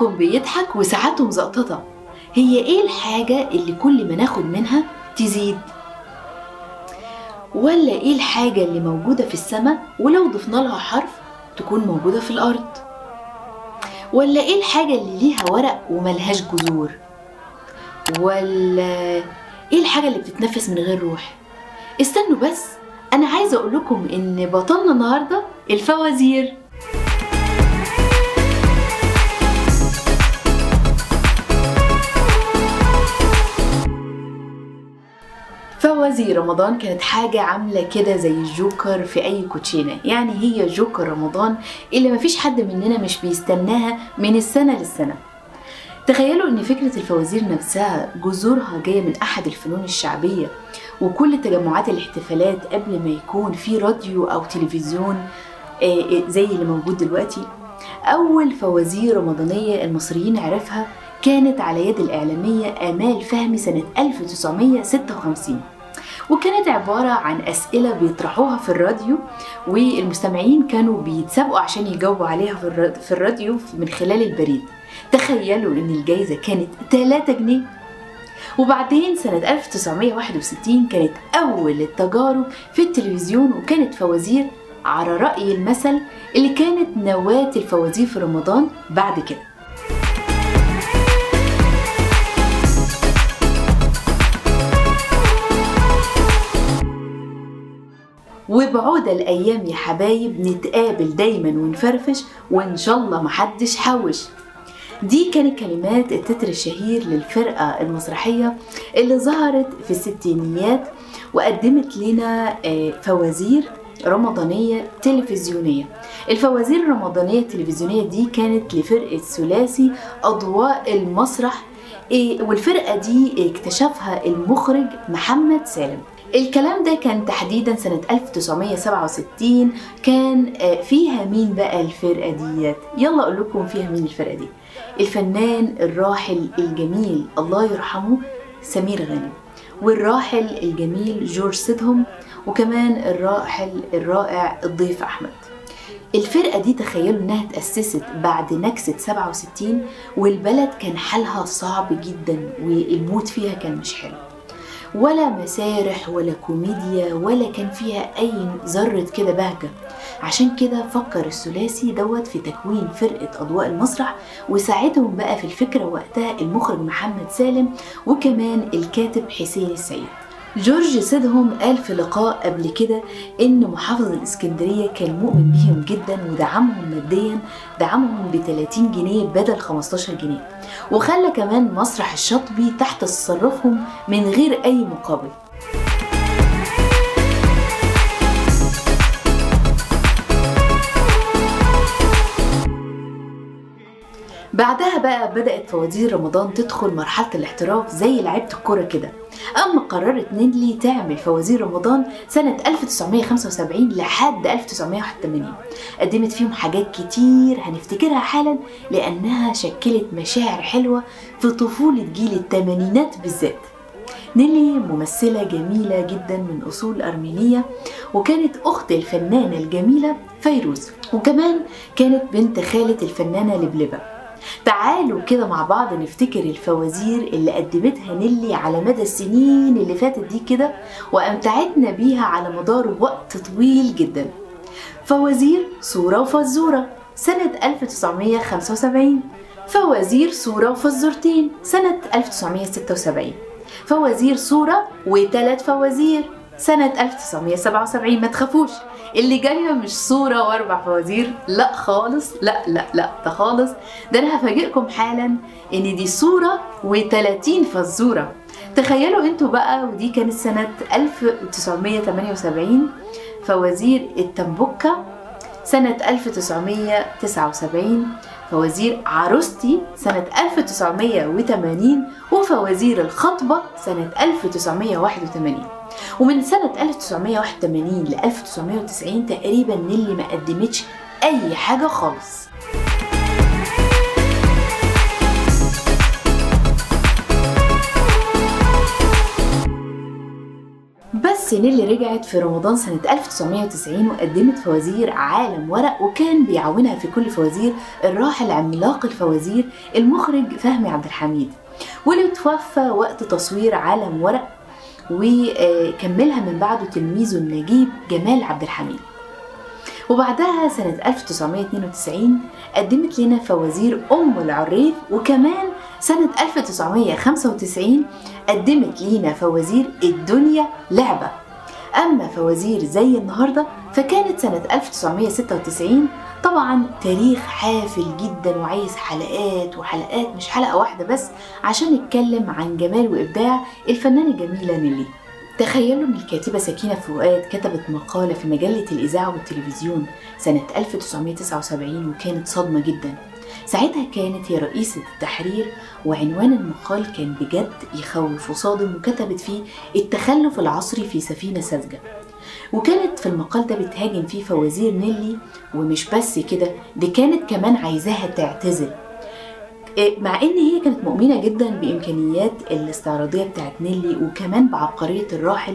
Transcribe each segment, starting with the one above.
بعضكم بيضحك وساعاته مزقططة هي إيه الحاجة اللي كل ما ناخد منها تزيد؟ ولا إيه الحاجة اللي موجودة في السماء ولو ضفنا لها حرف تكون موجودة في الأرض؟ ولا إيه الحاجة اللي ليها ورق وملهاش جذور؟ ولا إيه الحاجة اللي بتتنفس من غير روح؟ استنوا بس أنا عايزة أقول لكم إن بطلنا النهاردة الفوازير. فوازير رمضان كانت حاجة عاملة كده زي الجوكر في أي كوتشينة. يعني هي جوكر رمضان اللي مفيش حد مننا مش بيستناها من السنة للسنة. تخيلوا إن فكرة الفوازير نفسها جذورها جاية من أحد الفنون الشعبية وكل تجمعات الاحتفالات قبل ما يكون في راديو أو تلفزيون آه، آه، زي اللي موجود دلوقتي. أول فوازير رمضانية المصريين عرفها كانت على يد الإعلامية آمال فهمي سنة 1956 وكانت عبارة عن أسئلة بيطرحوها في الراديو والمستمعين كانوا بيتسابقوا عشان يجاوبوا عليها في الراد- في الراديو من خلال البريد. تخيلوا إن الجايزة كانت 3 جنيه. وبعدين سنة 1961 كانت أول التجارب في التلفزيون وكانت فوازير على رأي المثل اللي كانت نواة الفوازير في رمضان بعد كده. وبعودة الأيام يا حبايب نتقابل دايما ونفرفش وإن شاء الله محدش حوش. دي كانت كلمات التتر الشهير للفرقة المسرحية اللي ظهرت في الستينيات وقدمت لنا آه، فوازير رمضانية تلفزيونية. الفوازير الرمضانية التلفزيونية دي كانت لفرقة ثلاثي أضواء المسرح إيه، والفرقة دي اكتشفها المخرج محمد سالم. الكلام ده كان تحديدا سنة 1967 كان آه، فيها مين بقى الفرقة ديت؟ يلا أقول لكم فيها مين الفرقة دي. الفنان الراحل الجميل الله يرحمه سمير غانم. والراحل الجميل جورج سيدهم وكمان الراحل الرائع الضيف أحمد. الفرقة دي تخيلوا إنها تأسست بعد نكسة 67 والبلد كان حالها صعب جدا والموت فيها كان مش حلو. ولا مسارح ولا كوميديا ولا كان فيها أي ذرة كده بهجة. عشان كده فكر الثلاثي دوت في تكوين فرقة أضواء المسرح وساعدهم بقى في الفكرة وقتها المخرج محمد سالم وكمان الكاتب حسين السيد. جورج سيدهم قال في لقاء قبل كده إن محافظ الإسكندرية كان مؤمن بيهم جدا ودعمهم ماديا دعمهم ب 30 جنيه بدل 15 جنيه. وخلى كمان مسرح الشاطبي تحت تصرفهم من غير أي مقابل. بعدها بقى بدأت فوازير رمضان تدخل مرحلة الاحتراف زي لعيبة الكورة كده. أما قررت نيلي تعمل فوازير رمضان سنة 1975 لحد 1981 قدمت فيهم حاجات كتير هنفتكرها حالا لأنها شكلت مشاعر حلوة في طفولة جيل الثمانينات بالذات. نيلي ممثلة جميلة جدا من أصول أرمينية وكانت أخت الفنانة الجميلة فيروز وكمان كانت بنت خالة الفنانة لبلبة. تعالوا كده مع بعض نفتكر الفوازير اللي قدمتها نيلي على مدى السنين اللي فاتت دي كده وأمتعتنا بيها على مدار وقت طويل جدا. فوازير صورة وفزورة سنة 1975 فوازير صورة وفزورتين سنة 1976 فوازير صورة وثلاث فوازير سنة 1977 ما تخافوش. اللي جاية مش صورة وأربع فوازير. لا خالص لا لا لا ده خالص. ده أنا هفاجئكم حالا إن دي صورة و30 فزورة. تخيلوا أنتوا بقى ودي كانت سنة 1978 فوازير التنبكة سنة 1979 فوازير عروستي سنة 1980 وفوازير الخطبة سنة 1981 ومن سنة 1981 ل 1990 تقريبا نيلي ما قدمتش أي حاجة خالص. بس نيلي رجعت في رمضان سنة 1990 وقدمت فوازير عالم ورق وكان بيعاونها في كل فوازير الراحل عملاق الفوازير المخرج فهمي عبد الحميد. واللي توفى وقت تصوير عالم ورق وكملها من بعده تلميذه النجيب جمال عبد الحميد. وبعدها سنة 1992 قدمت لنا فوازير أم العريف وكمان سنة 1995 قدمت لينا فوازير الدنيا لعبة. أما فوازير زي النهاردة فكانت سنة 1996 طبعا تاريخ حافل جدا وعايز حلقات وحلقات مش حلقة واحدة بس عشان نتكلم عن جمال وإبداع الفنانة الجميلة نيلي. تخيلوا إن الكاتبة سكينة فؤاد كتبت مقالة في مجلة الإذاعة والتلفزيون سنة 1979 وكانت صدمة جدا. ساعتها كانت هي رئيسة التحرير وعنوان المقال كان بجد يخوف وصادم وكتبت فيه التخلف العصري في سفينة ساذجة. وكانت في المقال ده بتهاجم فيه فوازير نيلي ومش بس كده دي كانت كمان عايزاها تعتزل. مع إن هي كانت مؤمنة جدا بإمكانيات الاستعراضية بتاعت نيلي وكمان بعبقرية الراحل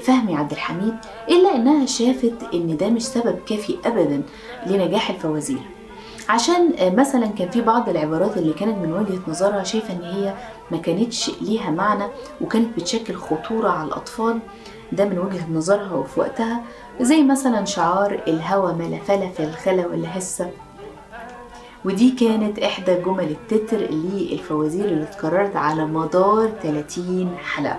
فهمي عبد الحميد إلا إنها شافت إن ده مش سبب كافي ابدا لنجاح الفوازير. عشان مثلا كان في بعض العبارات اللي كانت من وجهة نظرها شايفة إن هي ما كانتش ليها معنى وكانت بتشكل خطورة على الأطفال ده من وجهة نظرها وفي وقتها. زي مثلا شعار الهوى ما فلا في الخلا ولا هسة. ودي كانت إحدى جمل التتر للفوازير اللي اتكررت على مدار 30 حلقة.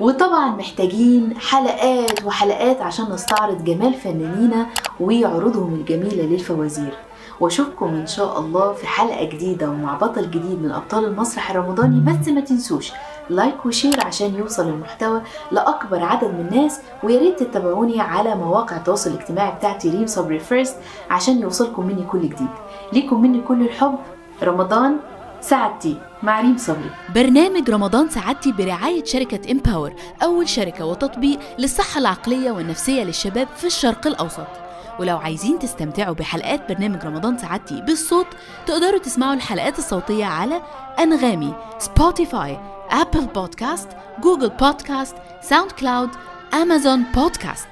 وطبعا محتاجين حلقات وحلقات عشان نستعرض جمال فنانينا وعروضهم الجميلة للفوازير. وأشوفكم إن شاء الله في حلقة جديدة ومع بطل جديد من أبطال المسرح الرمضاني بس ما تنسوش. like و share عشان يوصل المحتوى لأكبر عدد من الناس ويا ريت تتابعوني على مواقع التواصل الاجتماعي بتاعتي ريم صبري first عشان يوصلكم مني كل جديد. ليكم مني كل الحب. رمضان سعادتي مع ريم صبري برنامج رمضان سعادتي برعاية شركة Empower أول شركة وتطبيق للصحة العقلية والنفسية للشباب في الشرق الأوسط. ولو عايزين تستمتعوا بحلقات برنامج رمضان سعادتي بالصوت تقدروا تسمعوا الحلقات الصوتية على أنغامي Spotify Apple Podcast Google Podcast SoundCloud Amazon Podcast